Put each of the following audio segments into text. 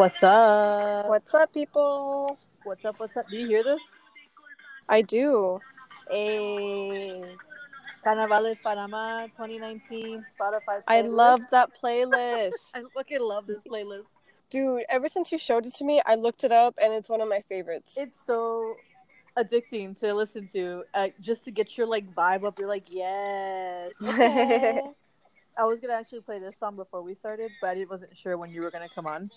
What's up? What's up, people? What's up? What's up? Do you hear this? I do. Hey, Carnavales Panama 2019 Spotify. I love that playlist. I fucking love this playlist. Dude, ever since you showed it to me, I looked it up and it's one of my favorites. It's so addicting to listen to, uh, just to get your like vibe up. You're like, yes. okay." I was gonna actually play this song before we started, but I wasn't sure when you were gonna come on.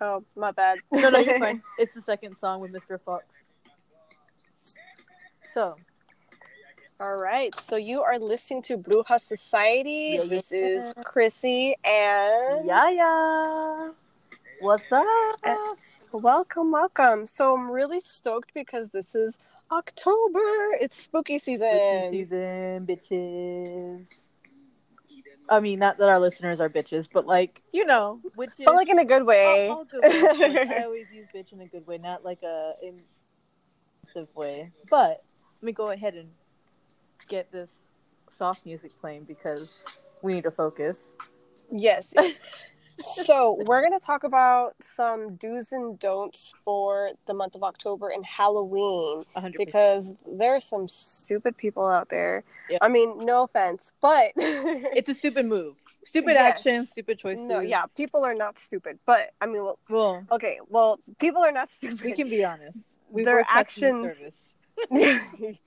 oh, my bad. No, no, you're fine. It's the second song with Mr. Fox. So, All right. So you are listening to Bruja Society. Yeah, yeah, this is. Chrissy and Yaya, what's up? Uh, welcome, welcome. So I'm really stoked because this is October. It's spooky season. Spooky season, bitches. I mean, not that our listeners are bitches, but like you know, witches. But like in a good way. all, all good. Like, I always use bitch in a good way, not like a invasive way. But let me go ahead and get this soft music playing because we need to focus. Yes. yes. so we're gonna talk about some do's and don'ts for the month of October and Halloween 100%. because there are some stupid people out there. Yeah. I mean, no offense, but it's a stupid move, stupid Yes. action, stupid choices. no, yeah, people are not stupid. But I mean, well, Well, okay, well, people are not stupid. we can be honest. We Their actions- service.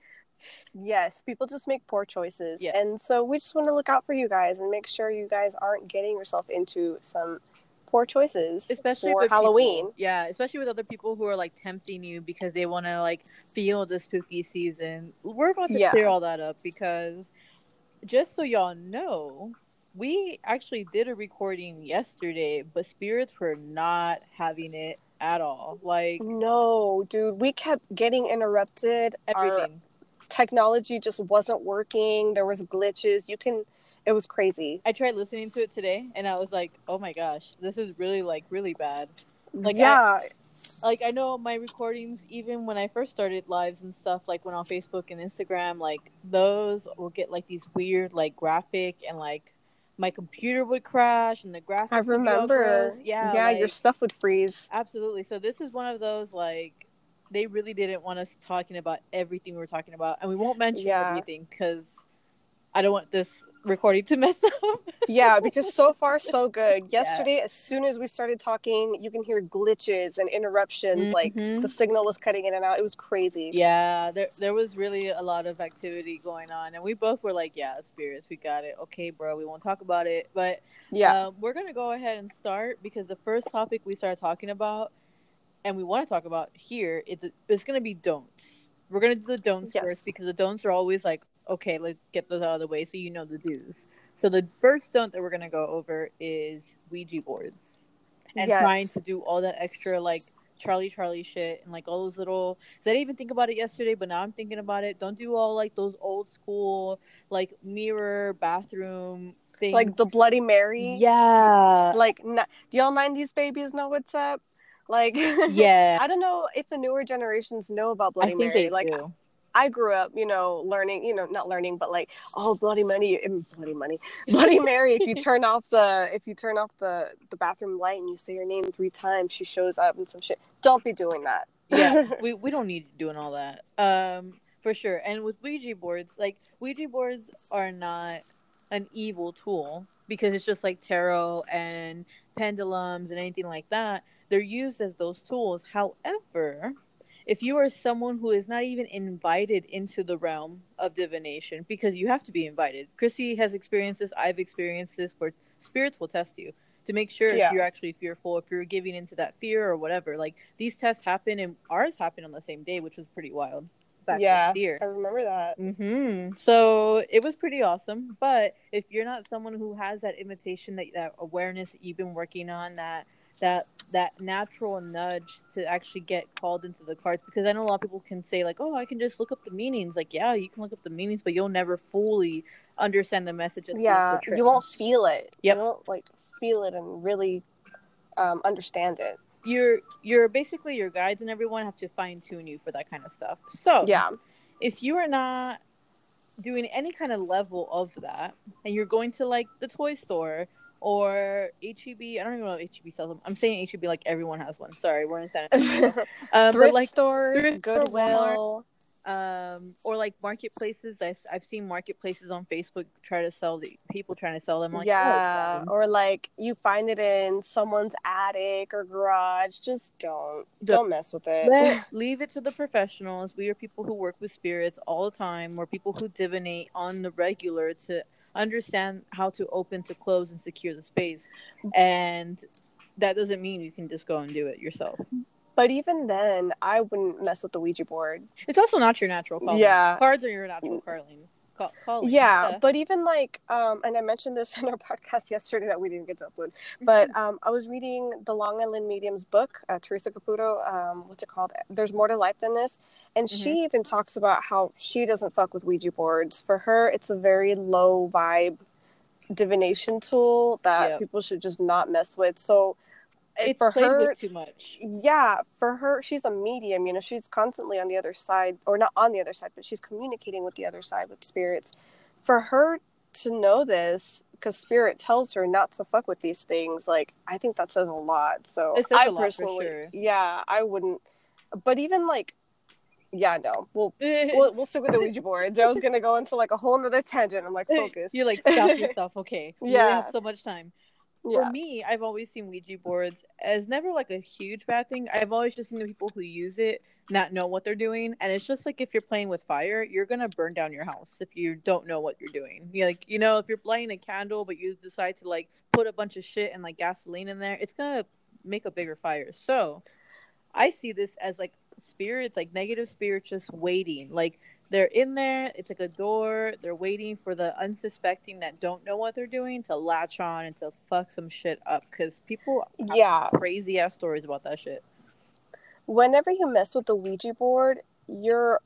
yes, people just make poor choices. Yeah. And so we just want to look out for you guys and make sure you guys aren't getting yourself into some poor choices especially for with Halloween. people- yeah, especially with other people who are like tempting you because they want to like feel the spooky season. We're about to Yeah. clear all that up because just so y'all know, we actually did a recording yesterday, but spirits were not having it at all. Like No, dude, we kept getting interrupted. Everything. Technology just wasn't working. There was glitches. You can it was crazy. I tried listening to it today and I was like, "Oh my gosh, this is really like really bad." Like, I- yeah, like I know my recordings, even when I first started lives and stuff, like when on Facebook and Instagram, like those will get like these weird like graphic and like my computer would crash and the graphics. I would be all remember. Yeah, yeah, your stuff would freeze. absolutely. So this is one of those like they really didn't want us talking about everything we were talking about, and we won't mention Yeah. everything because I don't want this recording to mess up. Yeah, because so far so good. Yesterday, as soon as we started talking, you can hear glitches and interruptions. Like Mhm. the signal was cutting in and out. It was crazy. Yeah, there there was really a lot of activity going on, and we both were like, "Yeah, spirits, we got it. Okay, bro, we won't talk about it." But Yeah. um, we're gonna go ahead and start because the first topic we started talking about, and we want to talk about here, is it's gonna be don'ts. We're gonna do the don'ts Yes. first because the don'ts are always like, okay, let's get those out of the way so you know the do's. So the first don't that we're gonna go over is Ouija boards and Yes. trying to do all that extra like Charlie Charlie shit and like all those little. Cause I didn't even think about it yesterday, but now I'm thinking about it. Don't do all like those old school like mirror bathroom things. like the Bloody Mary. Yeah. Like, n- do y'all 90s babies know what's up? Like, Yeah. I don't know if the newer generations know about Bloody Mary. like, do. I grew up, you know, learning, you know, not learning, but like, oh, Bloody Mary, Bloody Money, Bloody Mary. If you turn off the, if you turn off the the bathroom light and you say your name three times, she shows up and some shit. Don't be doing that. yeah we, we don't need doing all that um for sure and with ouija boards like ouija boards are not an evil tool because it's just like tarot and pendulums and anything like that they're used as those tools however if you are someone who is not even invited into the realm of divination because you have to be invited chrissy has experienced this i've experienced this where spirits will test you to make sure Yeah. if you're actually fearful, if you're giving into that fear or whatever. Like these tests happen and ours happened on the same day, which was pretty wild. Back yeah, year. I remember that. hmm So it was pretty awesome. But if you're not someone who has that invitation, that that awareness that you've been working on, that that that natural nudge to actually get called into the cards, because I know a lot of people can say like, "Oh, I can just look up the meanings." Like, yeah, you can look up the meanings, but you'll never fully understand the message. Yeah, you won't feel it. Yep. You won't like feel it and really um, understand it. You're you're basically your guides and everyone have to fine tune you for that kind of stuff. So Yeah. if you are not doing any kind of level of that and you're going to like the toy store or HEB. I don't even know if HEB sells them. I'm saying HEB like everyone has one. Sorry, we're in San Antonio. uh, Thrift like stores, thrift Goodwill. um or like marketplaces I, have seen marketplaces on facebook try to sell the people trying to sell them like yeah, oh, or like you find it in someone's attic or garage. Just don't, Don't- don't mess with it. let, leave it to the professionals we are people who work with spirits all the time we're people who divinate on the regular to understand how to open to close and secure the space. And that doesn't mean you can just go and do it yourself. But even then, I wouldn't mess with the Ouija board. it's also not your natural calling. Yeah. cards are your natural mm. calling Call, calling Yeah, but even like, um, and I mentioned this in our podcast yesterday that we didn't get to upload. But um, I was reading the Long Island Medium's book, uh, Theresa Caputo. Um, what's it called? There's more to life than this, and she even talks about how she doesn't fuck with Ouija boards. For her, it's a very low vibe divination tool that Yep. people should just not mess with. So. It's for her, too much yeah for her she's a medium you know she's constantly on the other side or not on the other side but she's communicating with the other side with spirits for her to know this because spirit tells her not to fuck with these things like i think that says a lot so i lot personally sure. yeah i wouldn't but even like yeah no we'll We'll, we'll stick with the Ouija boards. I was gonna go into like a whole nother tangent. I'm like, focus. You're like, stop yourself. Okay. Yeah. have so much time. Yeah. For me, I've always seen Ouija boards as never like a huge bad thing. I've always just seen the people who use it not know what they're doing. And it's just like if you're playing with fire, you're gonna burn down your house if you don't know what you're doing. You like, you know, if you're lighting a candle but you decide to like put a bunch of shit and like gasoline in there, it's gonna make a bigger fire. So I see this as like spirits, like negative spirits just waiting. Like they're in there, it's like a door, they're waiting for the unsuspecting that don't know what they're doing to latch on and to fuck some shit up. Cause people have Yeah. crazy ass stories about that shit. whenever you mess with the Ouija board, you're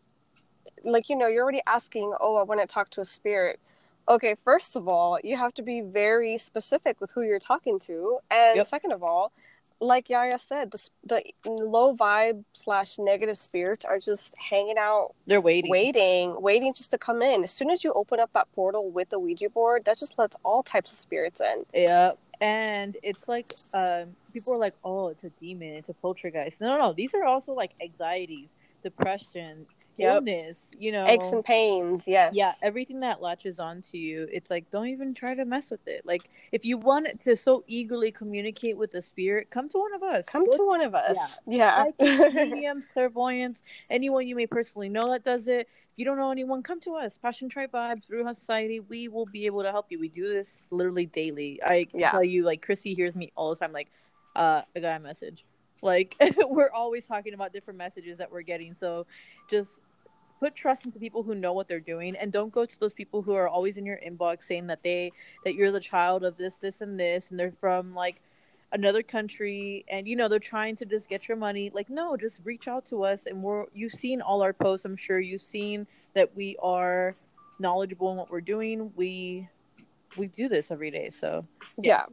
like, you know, you're already asking, oh, I want to talk to a spirit. Okay, first of all, you have to be very specific with who you're talking to. And Yep. second of all, like Yaya said, the, the low vibe slash negative spirits are just hanging out, They're waiting. waiting, waiting just to come in. As soon as you open up that portal with the Ouija board, that just lets all types of spirits in. Yeah. And it's like um people are like, Oh, it's a demon, it's a poltergeist. No, no, no. These are also like anxieties, depression, Yep. illness, you know. Aches and pains, yes. yeah everything that latches onto you it's like don't even try to mess with it like if you want to so eagerly communicate with the spirit come to one of us Come Go to one of us. Yeah. psychics, mediums clairvoyants anyone you may personally know that does it if you don't know anyone come to us passion tribe vibes Bruja society we will be able to help you we do this literally daily i can Yeah. tell you like chrissy hears me all the time like uh i got a message like we're always talking about different messages that we're getting. So just put trust into people who know what they're doing and don't go to those people who are always in your inbox saying that they that you're the child of this this and this and they're from like another country and you know they're trying to just get your money. Like no just reach out to us and we're you've seen all our posts i'm sure. You've seen that we are knowledgeable in what we're doing. We we do this every day so. Yeah.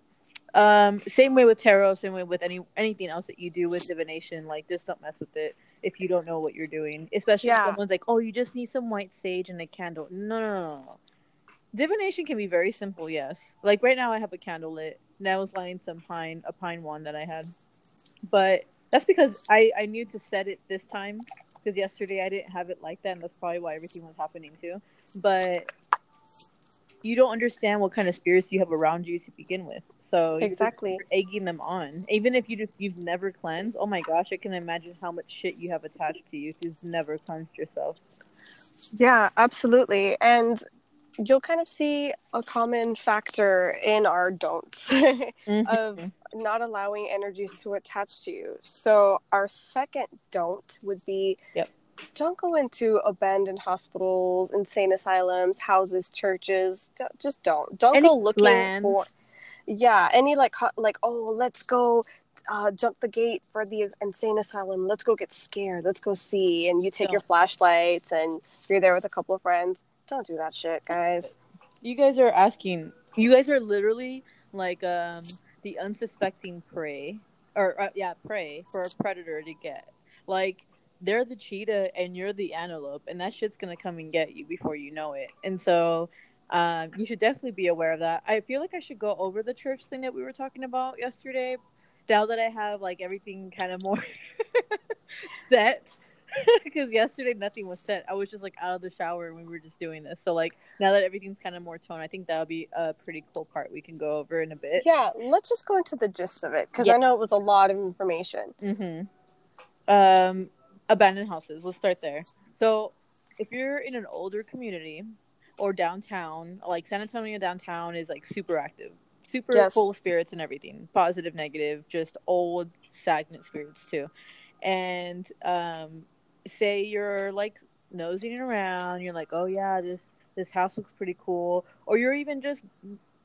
Um same way with tarot same way with any anything else that you do with divination like just don't mess with it if you don't know what you're doing especially Yeah. if someone's like oh you just need some white sage and a candle. No no no, divination can be very simple yes. Like right now i have a candle lit and i was lighting some pine a pine one that i had. But that's because i i knew to set it this time because yesterday i didn't have it like that and that's probably why everything was happening too. But you don't understand what kind of spirits you have around you to begin with. So you're Exactly. egging them on. Even if you just you've never cleansed, oh my gosh, I can imagine how much shit you have attached to you if you've never cleansed yourself. Yeah, absolutely. And you'll kind of see a common factor in our don'ts of mm-hmm. not allowing energies to attach to you. So our second don't would be Yep. Don't go into abandoned hospitals, insane asylums, houses, churches. Don't, just don't. Don't Any go looking lands. for yeah, any like ho- like oh, let's go uh, jump the gate for the insane asylum. Let's go get scared. Let's go see. And you take your Don't. flashlights and you're there with a couple of friends. Don't do that shit, guys. you guys are asking. You guys are literally like um the unsuspecting prey, or uh, yeah, prey for a predator to get. Like they're the cheetah and you're the antelope, and that shit's gonna come and get you before you know it. And so Um, you should definitely be aware of that. I feel like I should go over the church thing that we were talking about yesterday. Now that I have like everything kind of more set, because yesterday nothing was set. I was just like out of the shower and we were just doing this. So like now that everything's kind of more toned, I think that would be a pretty cool part we can go over in a bit. Yeah, let's just go into the gist of it because Yeah. I know it was a lot of information. Mm-hmm. Um, abandoned houses. Let's start there. So, if you're in an older community or downtown, like San Antonio downtown is like super active, super Yes. full of spirits and everything, positive, negative, just old, stagnant spirits too. And um, say you're like nosing around, you're like, oh yeah, this this house looks pretty cool, or you're even just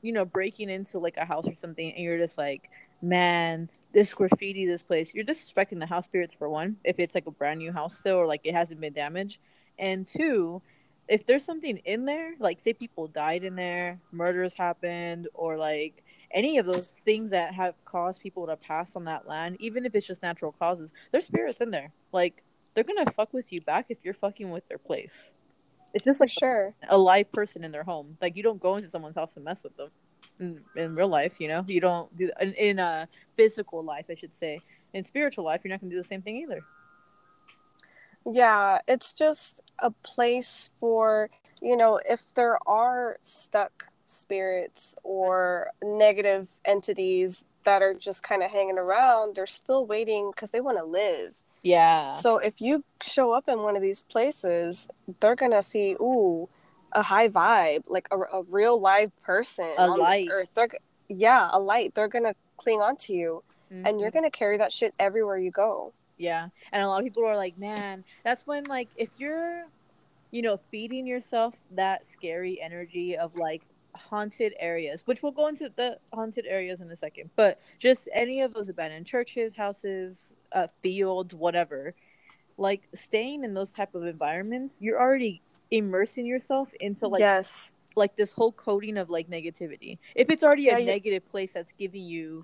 you know breaking into like a house or something, and you're just like, man, this graffiti, this place, you're disrespecting the house spirits for one, if it's like a brand new house still or like it hasn't been damaged. And two, if there's something in there, like say people died in there, murders happened, or like any of those things that have caused people to pass on that land, even if it's just natural causes, there's spirits in there. Like they're gonna fuck with you back if you're fucking with their place. It's just For like sure. a live person in their home. Like you don't go into someone's house and mess with them. In, in real life, you know, you don't do in, in a physical life, I should say. In spiritual life, you're not gonna do the same thing either. Yeah, it's just a place for, you know, if there are stuck spirits or negative entities that are just kind of hanging around, they're still waiting because they want to live. Yeah. So if you show up in one of these places, they're going to see, ooh, a high vibe, like a, a real live person A on light. this earth. They're, yeah, a light. They're going to cling on to you and you're Mhm. going to carry that shit everywhere you go. Yeah. And a lot of people are like, man, that's when like if you're, you know, feeding yourself that scary energy of like haunted areas, which we'll go into the haunted areas in a second, but just any of those abandoned churches, houses, uh, fields, whatever, like staying in those type of environments, you're already immersing yourself into like yes. like this whole coating of like negativity. If it's already Yeah, a you- negative place that's giving you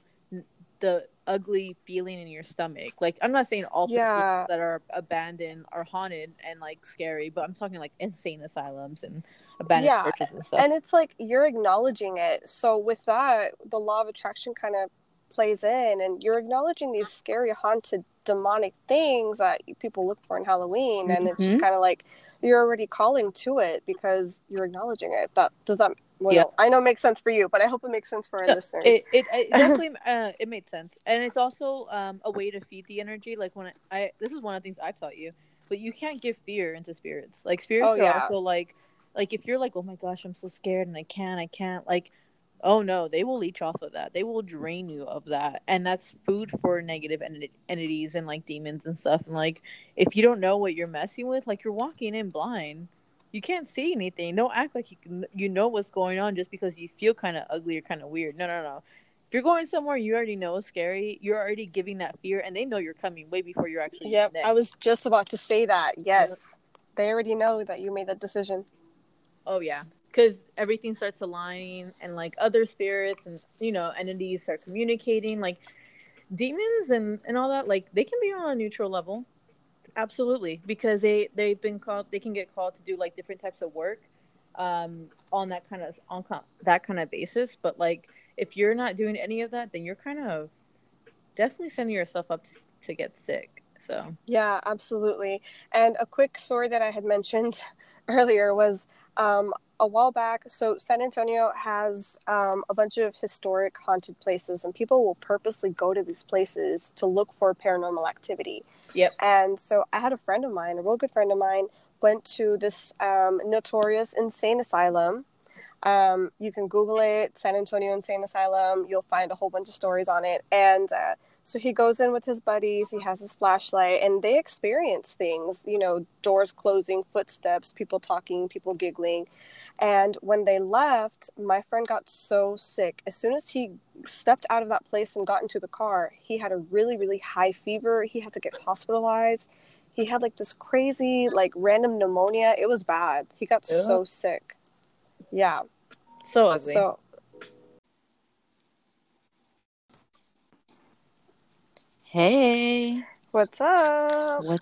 the ugly feeling in your stomach, like I'm not saying all Yeah. that are abandoned are haunted and like scary, but I'm talking like insane asylums and abandoned Yeah, churches and stuff. and it's like you're acknowledging it so with that the law of attraction kind of plays in and you're acknowledging these scary haunted demonic things that people look for in halloween and it's just Mhm. kind of like you're already calling to it because you're acknowledging it that does that well, Yeah. i know it makes sense for you but i hope it makes sense for our No, listeners It, it, it definitely uh, it made sense, and it's also um, a way to feed the energy. Like when I, I this is one of the things I've taught you, but you can't give fear into spirits. Like spirits Oh, are yeah. also like, like if you're like, oh my gosh, I'm so scared and I can't, I can't. Like, oh no, they will leech off of that. They will drain you of that, and that's food for negative enti- entities and like demons and stuff. And like, if you don't know what you're messing with, like you're walking in blind. You can't see anything. Don't act like you can, you know what's going on just because you feel kind of ugly or kind of weird. No, no, no. If you're going somewhere you already know is scary, you're already giving that fear, and they know you're coming way before you're actually. yep i was just about to say that yes they already know that you made that decision Oh yeah, because everything starts aligning, and like other spirits and you know entities start communicating. Like demons and and all that, like they can be on a neutral level, absolutely, because they they've been called. They can get called to do like different types of work, um, on that kind of on that kind of basis. But like if you're not doing any of that, then you're kind of definitely sending yourself up to, to get sick. So Yeah, absolutely. And a quick story that I had mentioned earlier was um, a while back. So, San Antonio has um, a bunch of historic haunted places, and people will purposely go to these places to look for paranormal activity. Yep. And so, I had a friend of mine, a real good friend of mine, went to this um, notorious insane asylum. Um, you can Google it, San Antonio Insane Asylum. You'll find a whole bunch of stories on it. And uh, so he goes in with his buddies, he has his flashlight, and they experience things, you know, doors closing, footsteps, people talking, people giggling. And when they left, my friend got so sick. As soon as he stepped out of that place and got into the car, he had a really, really high fever. He had to get hospitalized. He had like this crazy, like random pneumonia. It was bad. He got so sick. Yeah. so ugly. So hey, what's up? what?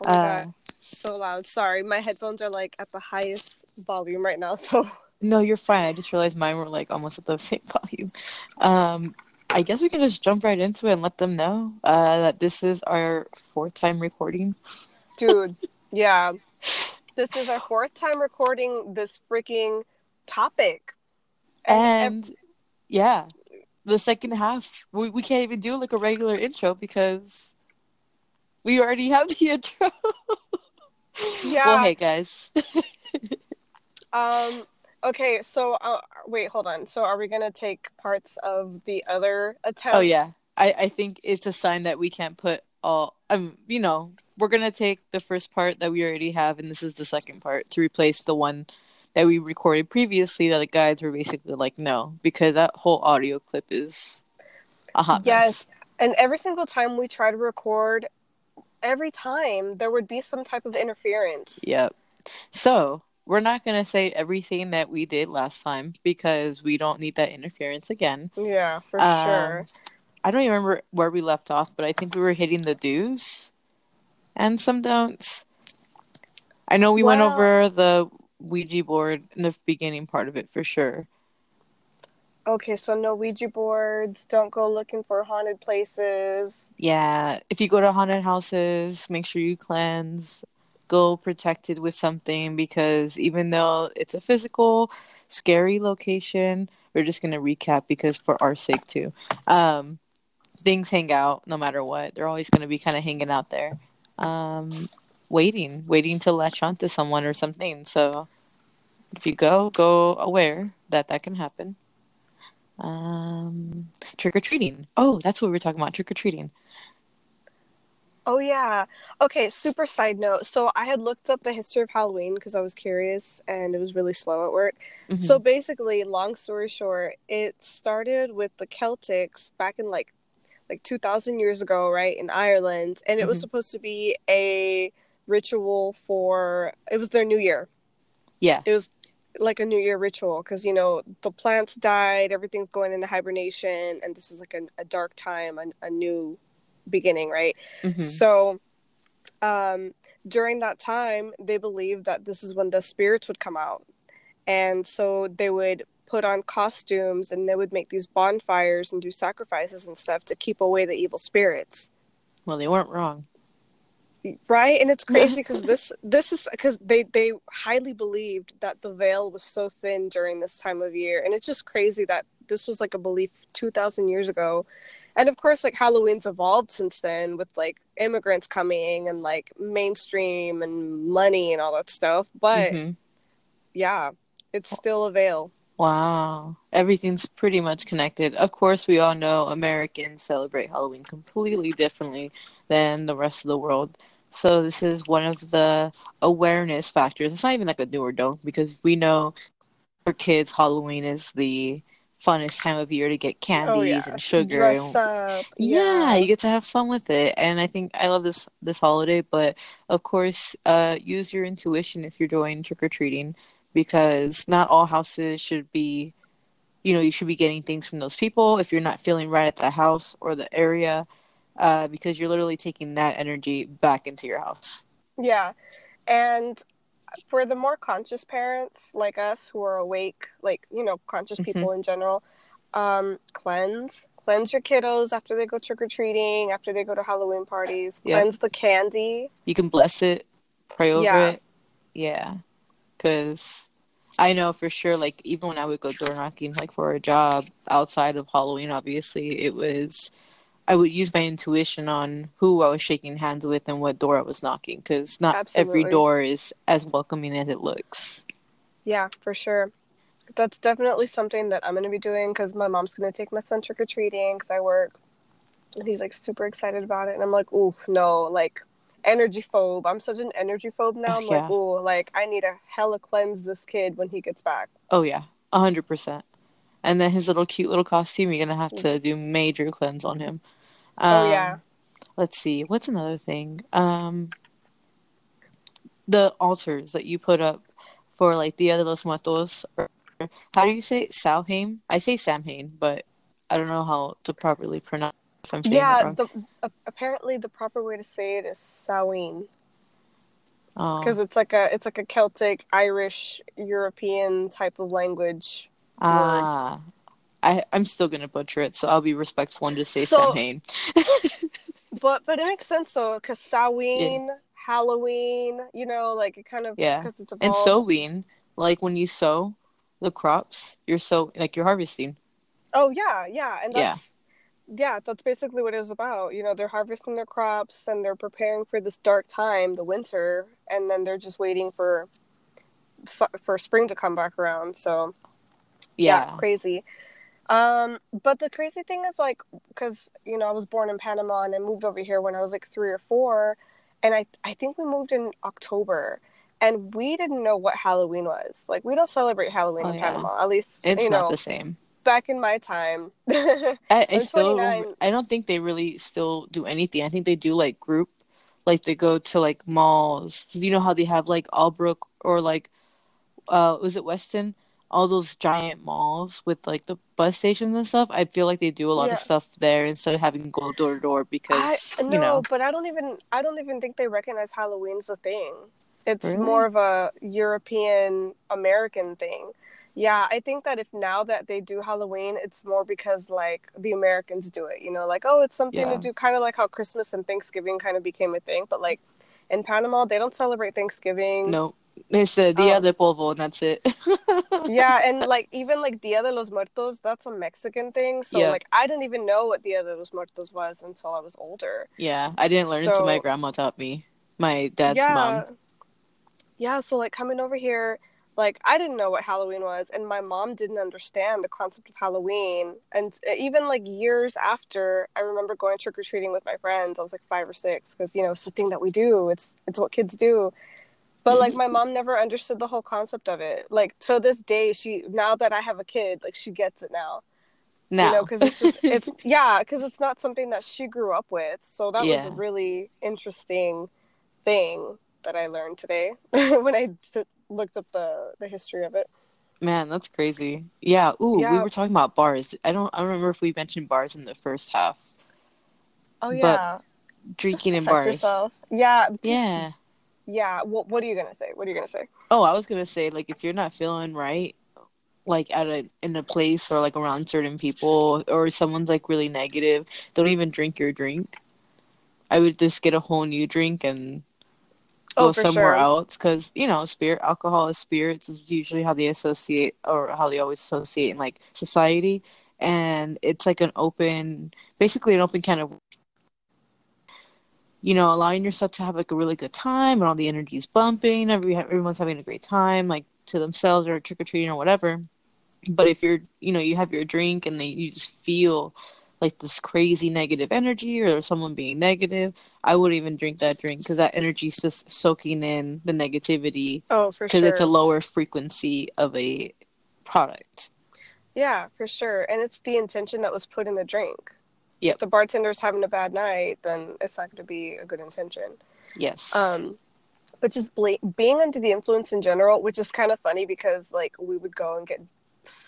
Oh my Uh, god, so loud. Sorry, my headphones are like at the highest volume right now, so No, you're fine. I just realized mine were like almost at the same volume. Um, I guess we can just jump right into it and let them know uh, that this is our fourth time recording. dude, yeah. This is our fourth time recording this freaking topic. And yeah, the second half, we, we can't even do like a regular intro because we already have the intro. Yeah. Well, hey guys. Um. Okay. So, uh, wait. Hold on. So, are we gonna take parts of the other attempt? Oh yeah, I I think it's a sign that we can't put all. Um, you know, we're gonna take the first part that we already have, and this is the second part to replace the one that we recorded previously. That the guides were basically like, no, because that whole audio clip is a hot Yes. mess. And every single time we try to record, every time there would be some type of interference. Yep. So we're not gonna say everything that we did last time because we don't need that interference again. Yeah, for Um, sure. I don't even remember where we left off, but I think we were hitting the do's and some don'ts. I know we went over the Ouija board in the beginning part of it for sure. Okay, so no Ouija boards. Don't go looking for haunted places. Yeah, if you go to haunted houses, make sure you cleanse. Go protected with something because even though it's a physical, scary location, we're just gonna recap because for our sake too. Um, things hang out no matter what. They're always gonna be kind of hanging out there, um, waiting, waiting to latch onto someone or something. So if you go, go aware that that can happen. Um, trick or treating. Oh, that's what we were talking about. Trick or treating. Oh yeah. Okay, super side note. So I had looked up the history of Halloween because I was curious and it was really slow at work. Mm-hmm. So basically, long story short, it started with the Celtics back in like like 2000 years ago, right, in Ireland, and it was Mhm. supposed to be a ritual for it was their new year. yeah, It was like a new year ritual because you know the plants died, everything's going into hibernation, and this is like a, a dark time, a, a new beginning, right? hmm So, um, during that time, they believed that this is when the spirits would come out. And so they would put on costumes and they would make these bonfires and do sacrifices and stuff to keep away the evil spirits. Well, they weren't wrong. Right? And it's crazy because this this is because they they highly believed that the veil was so thin during this time of year. And it's just crazy that this was like a belief 2000 years ago. And of course like Halloween's evolved since then with like immigrants coming and like mainstream and money and all that stuff. But Mhm. yeah, it's still a veil. Wow, everything's pretty much connected. Of course, we all know Americans celebrate Halloween completely differently than the rest of the world. So this is one of the awareness factors. It's not even like a do or don't because we know for kids, Halloween is the funnest time of year to get candies oh yeah. and sugar. Dress up. yeah, you get to have fun with it and i think i love this this holiday but of course uh use your intuition if you're doing trick-or-treating because not all houses should be you know you should be getting things from those people if you're not feeling right at the house or the area uh because you're literally taking that energy back into your house Yeah. And for the more conscious parents like us who are awake, like, you know, conscious Mhm. people in general, um, cleanse. Cleanse your kiddos after they go trick or treating, after they go to Halloween parties. Yeah. Cleanse the candy. you can bless it pray over Yeah. it yeah because i know for sure like even when i would go door knocking like for a job outside of halloween obviously it was i would use my intuition on who i was shaking hands with and what door i was knocking because not every door is as welcoming as it looks Yeah, for sure. That's definitely something that I'm going to be doing because my mom's going to take my son trick or treating because I work. And he's like super excited about it. And I'm like, ooh, no, like energy phobe. I'm such an energy phobe now. I'm Yeah. like, ooh, like I need to hella cleanse this kid when he gets back. oh yeah 100% and then his little cute little costume you're gonna have to do major cleanse on him Oh, Um, yeah. let's see what's another thing um the altars that you put up for like Dia de los Muertos or how do you say it? Samhain? I say Samhain, but I don't know how to properly pronounce if I'm saying it Yeah, wrong. the, apparently the proper way to say it is Samhain. Oh. because it's like a it's like a Celtic, Irish, European type of language. Ah. I, I'm still gonna butcher it, so I'll be respectful and just say So- Samhain. But but it makes sense though, because Samhain, Halloween, you know, like it kind of Yeah. because it's And evolved. sowing, like when you sow the crops, you're so like you're harvesting. Oh yeah, yeah, and Yeah. that's yeah. that's basically what it is about. You know, they're harvesting their crops and they're preparing for this dark time, the winter, and then they're just waiting for for spring to come back around. So Yeah. crazy. Um, but the crazy thing is like, because you know, I was born in Panama and I moved over here when I was like three or four, and I I think we moved in October. And we didn't know what Halloween was. Like, we don't celebrate Halloween Oh, in yeah. Panama. At least, It's you not know, the same. Back in my time. I, I still 29. I don't think they really still do anything. I think they do like group, like they go to like malls. You know how they have like Albrook or like, uh, was it Weston? All those giant malls with like the bus stations and stuff. I feel like they do a lot Yeah. of stuff there instead of having go door to door I because no, you know. but I don't even I don't even think they recognize Halloween's a thing. It's Really? more of a European American thing. Yeah, I think that if now that they do Halloween, it's more because like the Americans do it, you know, like oh, it's something Yeah. to do kind of like how Christmas and Thanksgiving kind of became a thing, but like in Panama, they don't celebrate Thanksgiving. No, it's the Dia Oh. Um, de Polvo and that's it. Yeah, and like even like Dia de los Muertos, that's a Mexican thing. So Yeah. like I didn't even know what Dia de los Muertos was until I was older. Yeah, I didn't learn until my grandma taught me. My dad's yeah. mom. Yeah, so like coming over here, like I didn't know what Halloween was, and my mom didn't understand the concept of Halloween. And uh, even like years after, I remember going trick or treating with my friends. I was like five or six because you know it's the thing that we do. It's it's what kids do. But like my mm-hmm. mom never understood the whole concept of it. Like to this day, she now that I have a kid, like she gets it now. Now, You know, because it's just it's yeah, because it's not something that she grew up with. So that was a really interesting thing that I learned today when I t- looked up the the history of it. Man, that's crazy. Yeah. Ooh, we were talking about bars. I don't. I don't remember if we mentioned bars in the first half. Oh But yeah, Drinking in bars. yourself. Yeah, just- Yeah. yeah. What What are you gonna say? What are you gonna say? Oh, I was gonna say like if you're not feeling right, like at a in a place or like around certain people or someone's like really negative, don't even drink your drink. I would just get a whole new drink and go Oh, somewhere sure. else because you know spirit alcohol is spirits is usually how they associate or how they always associate in like society and it's like an open basically an open kind of you know allowing yourself to have like a really good time and all the energy is bumping every, everyone's having a great time like to themselves or trick-or-treating or whatever but if you're you know you have your drink and then you just feel like this crazy negative energy or someone being negative I wouldn't even drink that drink because that energy's just soaking in the negativity Oh, for sure. because it's a lower frequency of a product. yeah, for sure. And it's the intention that was put in the drink. Yep. If the bartender's having a bad night, then it's not going to be a good intention. Yes. um but just bla- being under the influence in general which is kind of funny because like we would go and get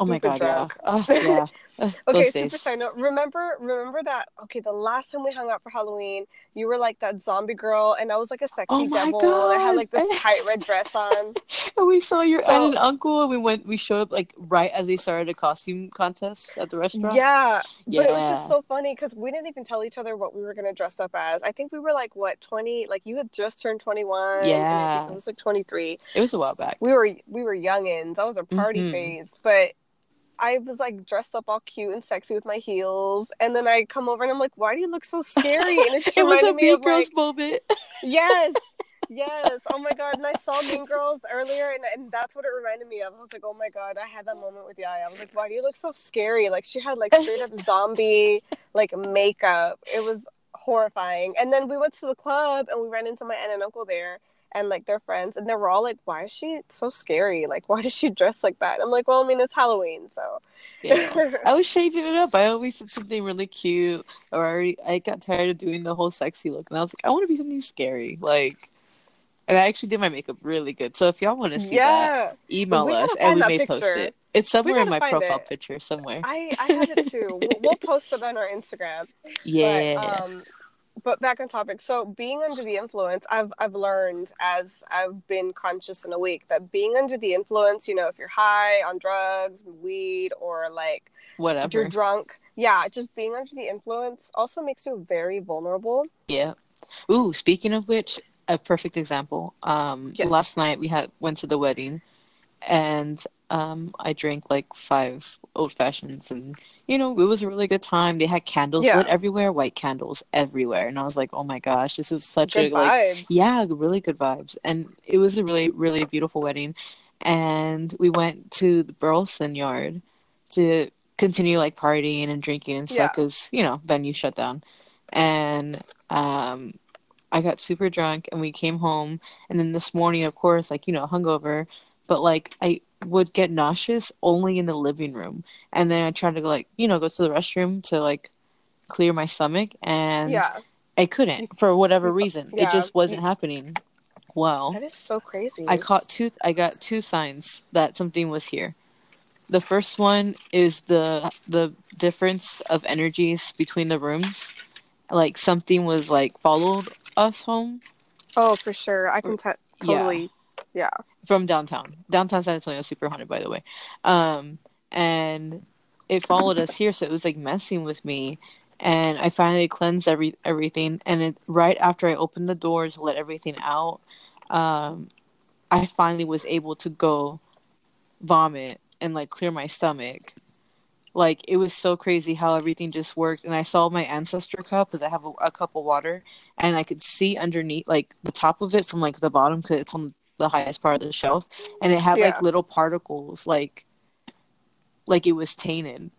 oh my god, drunk yeah. Oh, yeah. Okay super days. side note remember remember that okay the last time we hung out for halloween you were like that zombie girl and i was like a sexy Oh devil and i had like this tight red dress on And we saw your So- aunt and uncle and we went we showed up like right as they started a costume contest at the restaurant. yeah but it was just so funny because we didn't even tell each other what we were going to dress up as i think we were like what 20 like you had just turned 21 and I Yeah. it was like 23 It was a while back. we were we were youngins. That was our party Mhm. phase. But I was like dressed up all cute and sexy with my heels, and then I come over and I'm like, "Why do you look so scary?" And it It was a me Mean Girls like, moment. yes, yes. Oh my god! And I saw Mean Girls earlier, and, and that's what it reminded me of. I was like, "Oh my god!" I had that moment with Yaya. I was like, "Why do you look so scary?" Like she had like straight up zombie like makeup. It was horrifying. And then we went to the club and we ran into my aunt and uncle there and like their friends and they were all like why is she so scary like why does she dress like that i'm like well i mean it's halloween so Yeah. I was changing it up. I always did something really cute, or I, already, I got tired of doing the whole sexy look, and I was like, I want to be something scary, like. And I actually did my makeup really good. So if y'all want to see that, email We us and we may post it. It's somewhere in my profile it. picture somewhere. i i have it too we'll, we'll post it on our instagram yeah. but, um but back on topic. So being under the influence, I've I've learned as I've been conscious in a week that being under the influence, you know, if you're high on drugs, weed, or like Whatever. you're drunk, yeah, just being under the influence also makes you very vulnerable. Yeah. Ooh, speaking of which, a perfect example. Um, Yes. last night we had went to the wedding, and um, I drank like five old fashions, and you know it was a really good time. They had candles Yeah. lit everywhere, white candles everywhere, and I was like, oh my gosh, this is such Good a like yeah, really good vibes. And it was a really, really beautiful wedding. And we went to the Burleson yard to continue like partying and drinking and stuff because, you know, venue shut down. And um, I got super drunk and we came home. And then this morning, of course, like, you know, hungover, but like I would get nauseous only in the living room. And then I tried to go, like, you know, go to the restroom to like clear my stomach. And Yeah, I couldn't for whatever reason. Yeah, it just wasn't happening. Well, that is so crazy. I caught two. I got two signs that something was here. The first one is the the difference of energies between the rooms. Like something was like followed us home Oh, for sure. I can t- totally. Yeah. From downtown. Downtown San Antonio super haunted, by the way. Um, and it followed us here, so it was like messing with me. And I finally cleansed every everything. And it, right after I opened the doors, let everything out, um, I finally was able to go vomit and like clear my stomach. Like it was so crazy how everything just worked. And I saw my ancestor cup because I have a, a cup of water, and I could see underneath, like the top of it from like the bottom, because it's on the highest part of the shelf, and it had Yeah. like little particles, like like it was tainted.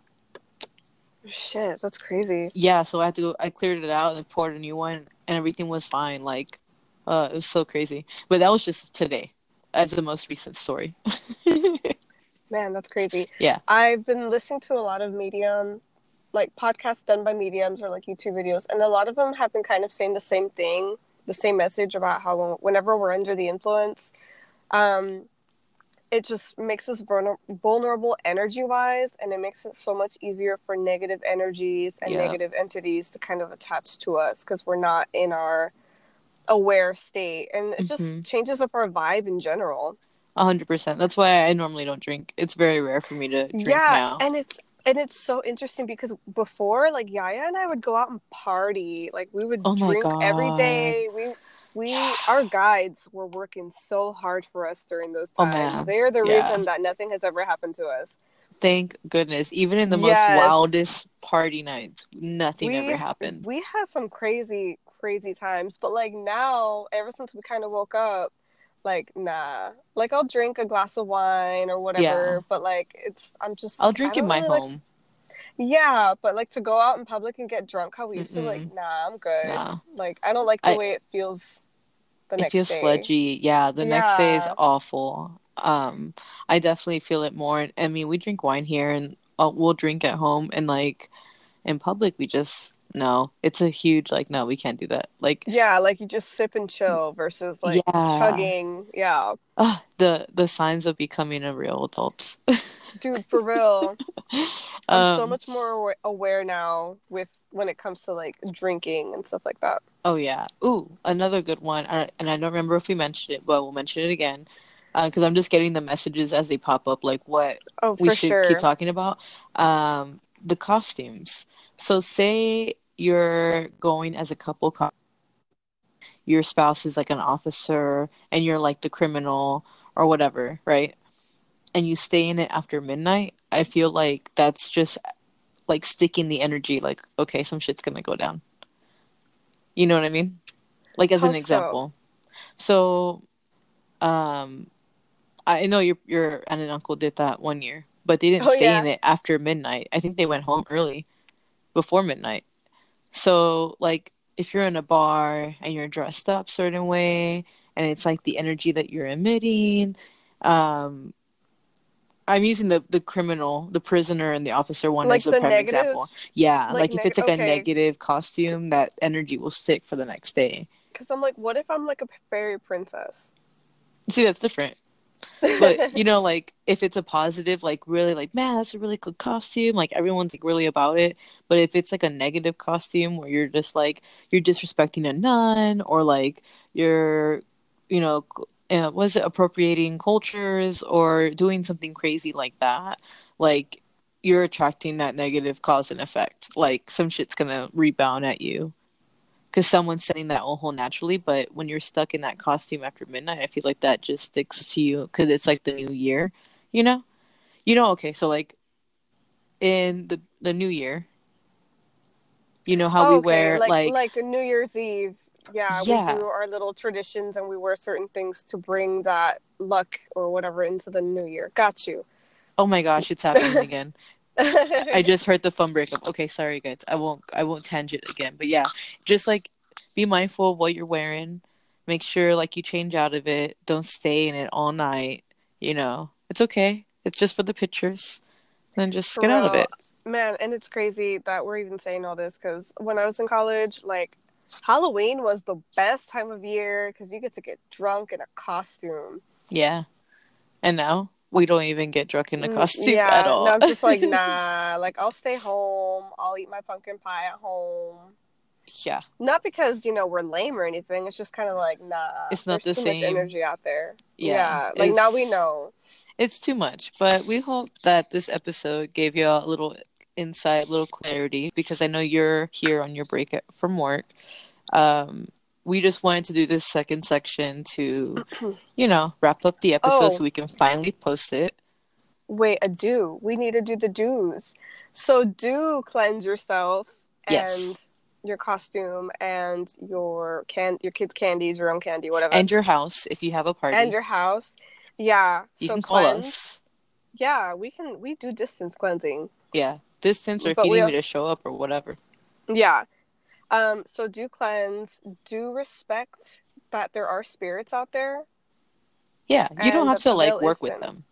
Shit, that's crazy. Yeah, so I had to go. I cleared it out and poured a new one, and everything was fine. Like, uh, it was so crazy. But that was just today, as the most recent story. Man, that's crazy. Yeah. I've been listening to a lot of medium, like podcasts done by mediums or like YouTube videos, and a lot of them have been kind of saying the same thing, the same message about how whenever we're under the influence, um, it just makes us vulner- vulnerable energy wise, and it makes it so much easier for negative energies and Yeah. negative entities to kind of attach to us because we're not in our aware state, and it just Mhm. changes up our vibe in general. A hundred percent. That's why I normally don't drink. It's very rare for me to drink yeah now. and it's and it's so interesting because before like yaya and i would go out and party like we would Oh drink every God. day we we our guides were working so hard for us during those Oh, times man. they're the Yeah. reason that nothing has ever happened to us Thank goodness. Even in the most Yes. wildest party nights, nothing We- ever happened. we had some crazy crazy times but like now ever since we kind of woke up like nah like i'll drink a glass of wine or whatever Yeah. but like it's i'm just I'll drink in my really like home. Yeah, but like to go out in public and get drunk how we used to, like, nah, I'm good. Nah. Like, I don't like the I- way it feels the It next feels day. sludgy. Yeah, the next day is awful. Um, I definitely feel it more. I mean, we drink wine here, and uh, we'll drink at home, and like in public, we just no. It's a huge like no, we can't do that. Like Yeah, like you just sip and chill versus like Yeah. chugging. Yeah, ah, the the signs of becoming a real adult. dude, for real. I'm so Um, much more aware now with when it comes to like drinking and stuff like that. Oh yeah. Ooh, another good one. I, and I don't remember if we mentioned it, but we'll mention it again. Because I'm just getting the messages as they pop up, like what Oh, we should sure. keep talking about. Um, the costumes. So say you're going as a couple. Co- your spouse is like an officer, and you're like the criminal or whatever, right? And you stay in it after midnight. I feel like that's just like sticking the energy. Like, okay, some shit's gonna go down. You know what I mean? Like as How an so? example. So, um, I know your your aunt and uncle did that one year, but they didn't Oh, stay yeah. in it after midnight. I think they went home early, before midnight. So, like, if you're in a bar and you're dressed up certain way, and it's like the energy that you're emitting, um, I'm using the the criminal, the prisoner, and the officer one Like as a prime negative? example. Yeah, Like like, if it's neg- like a negative costume, that energy will stick for the next day. Because I'm like, what if I'm like a fairy princess? See, that's different. But you know like if it's a positive like really like man that's a really good costume like everyone's like really about it. But if it's like a negative costume where you're just like you're disrespecting a nun or like you're you know uh, was it appropriating cultures or doing something crazy like that like you're attracting that negative cause and effect like some shit's gonna rebound at you because someone's setting that whole naturally. But when you're stuck in that costume after midnight, I feel like that just sticks to you because it's like the new year, you know? You know, okay, so like in the the new year, you know how Oh, we okay, wear like like, like New Year's Eve. Yeah, Yeah. we do our little traditions and we wear certain things to bring that luck or whatever into the new year. Got you. oh my gosh, it's happening again. I just heard the phone breakup. Okay, sorry guys. I won't I won't tangent again. But yeah, just like be mindful of what you're wearing. Make sure like you change out of it. Don't stay in it all night. You know, it's okay. It's just for the pictures. Then just For get out of it. Man, and it's crazy that we're even saying all this because when I was in college, like Halloween was the best time of year because you get to get drunk in a costume. Yeah. And now we don't even get drunk in the Mm, costume yeah, at all. No, I'm just like, nah. Like, I'll stay home. I'll eat my pumpkin pie at home. yeah. Not because you know we're lame or anything. It's just kind of like, nah. It's not the too much same. energy out there. Yeah, like now we know. It's too much. But we hope that this episode gave you a little insight, a little clarity, because I know you're here on your break from work. Um, we just wanted to do this second section to, you know, wrap up the episode Oh. so we can finally post it. Wait, a do. We need to do the do's. So do cleanse yourself and Yes. your costume and your can your kids' candies, your own candy, whatever, And your house, if you have a party, and your house. Yeah. you so can call cleanse. us. Yeah, we can. We do distance cleansing. Yeah. Distance or if you need me to show up or whatever. Yeah. Um, so do cleanse, do respect that there are spirits out there. Yeah. You don't have to like work with them.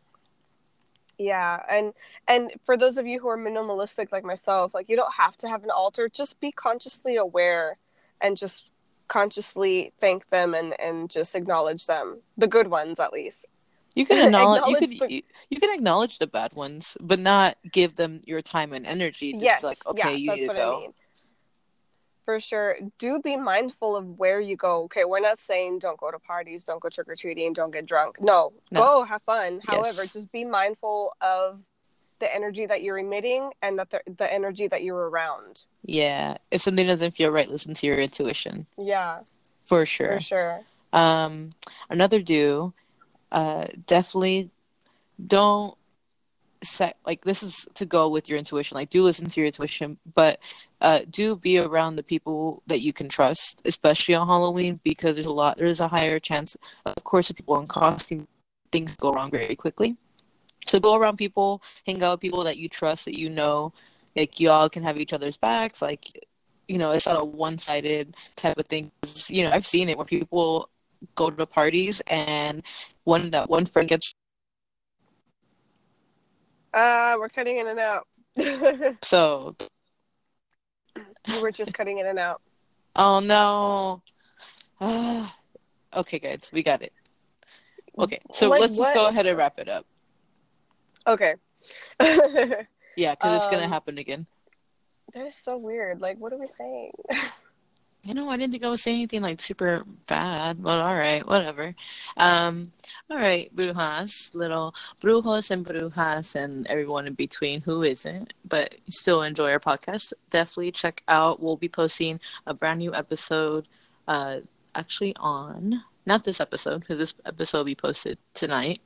Yeah, and and for those of you who are minimalistic like myself, like you don't have to have an altar. Just be consciously aware and just consciously thank them and and just acknowledge them, the good ones at least. You can acknowledge, you Acknowledge could the- you, you can acknowledge the bad ones, but not give them your time and energy. Just yes, like, okay, yeah, you that's need to what go. I mean. For sure, do be mindful of where you go. Okay, we're not saying don't go to parties, don't go trick or treating, don't get drunk. No, No. go have fun. Yes. However, just be mindful of the energy that you're emitting and that the, the energy that you're around. Yeah. If something doesn't feel right, listen to your intuition Yeah, for sure. for sure. Um, another do, uh, definitely don't set like this is to go with your intuition. Like, do listen to your intuition, but uh, do be around the people that you can trust, especially on Halloween, because there's a lot. There's a higher chance, of course, of people in costume, things go wrong very quickly. So go around people, hang out with people that you trust, that you know, like y'all can have each other's backs. Like, you know, it's not a one-sided type of thing You know, I've seen it where people go to parties and one that one friend gets Uh, we're cutting in and out. So, you so. were just cutting in and out. Oh no. Ah. okay, guys, we got it. Okay, so Like let's just go ahead and wrap it up. Okay. Yeah, because it's gonna Um, happen again. that is so weird. Like, what are we saying? You know, I didn't think I was saying anything like super bad, but all right, whatever. Um, all right, brujas, little brujos and brujas, and everyone in between who isn't, but still enjoy our podcast. Definitely check out. We'll be posting a brand new episode, uh, actually on not this episode because this episode will be posted tonight.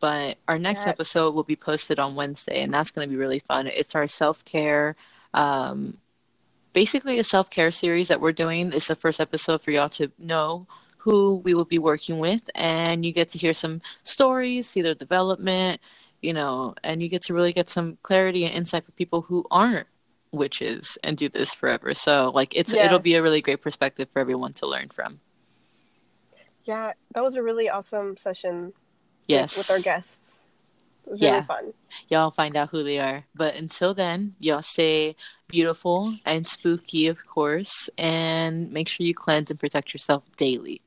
But our next Yes. episode will be posted on Wednesday, and that's going to be really fun. It's our self care, um, basically a self care series that we're doing. It's the first episode for y'all to know who we will be working with, and you get to hear some stories, see their development, you know, and you get to really get some clarity and insight for people who aren't witches and do this forever. So, like, it's it'll be a really great perspective for everyone to learn from. Yeah, that was a really awesome session with- Yes, with, our guests. Was Yeah. fun. y'all find out who they are. But until then, y'all stay beautiful and spooky, of course, and make sure you cleanse and protect yourself daily.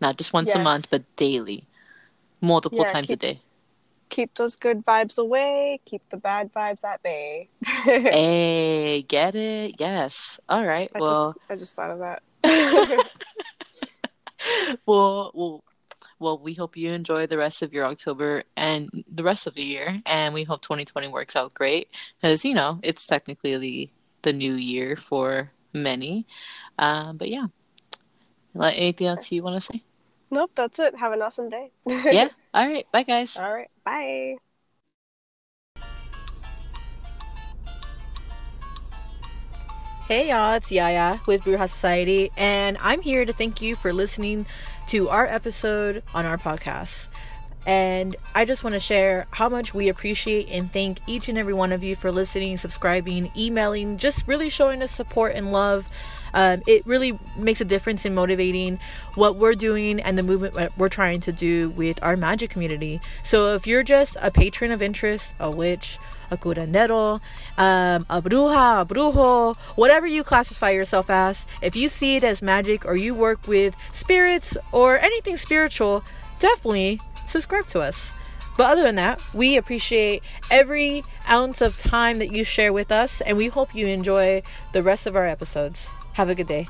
Not just once a month, but daily. multiple Yeah, times keep- a day. Keep those good vibes away. Keep the bad vibes at bay. Hey, get it? Yes. All right. I well, just I just thought of that. well, well, well. We hope you enjoy the rest of your October and the rest of the year, and we hope 2020 works out great because you know it's technically the the new year for many. Um, but yeah, like anything else you want to say? nope, that's it. Have an awesome day. Yeah. All right. Bye, guys. All right. Bye. Hey y'all, it's Yaya with Bruja Society, and I'm here to thank you for listening to our episode on our podcast. And I just want to share how much we appreciate and thank each and every one of you for listening, subscribing, emailing, just really showing us support and love. Um, it really makes a difference in motivating what we're doing and the movement we're trying to do with our magic community. So if you're just a patron of interest, a witch, a curandero, um, a bruja, a brujo, whatever you classify yourself as, if you see it as magic or you work with spirits or anything spiritual, definitely subscribe to us. But other than that, we appreciate every ounce of time that you share with us, and we hope you enjoy the rest of our episodes. Have a good day.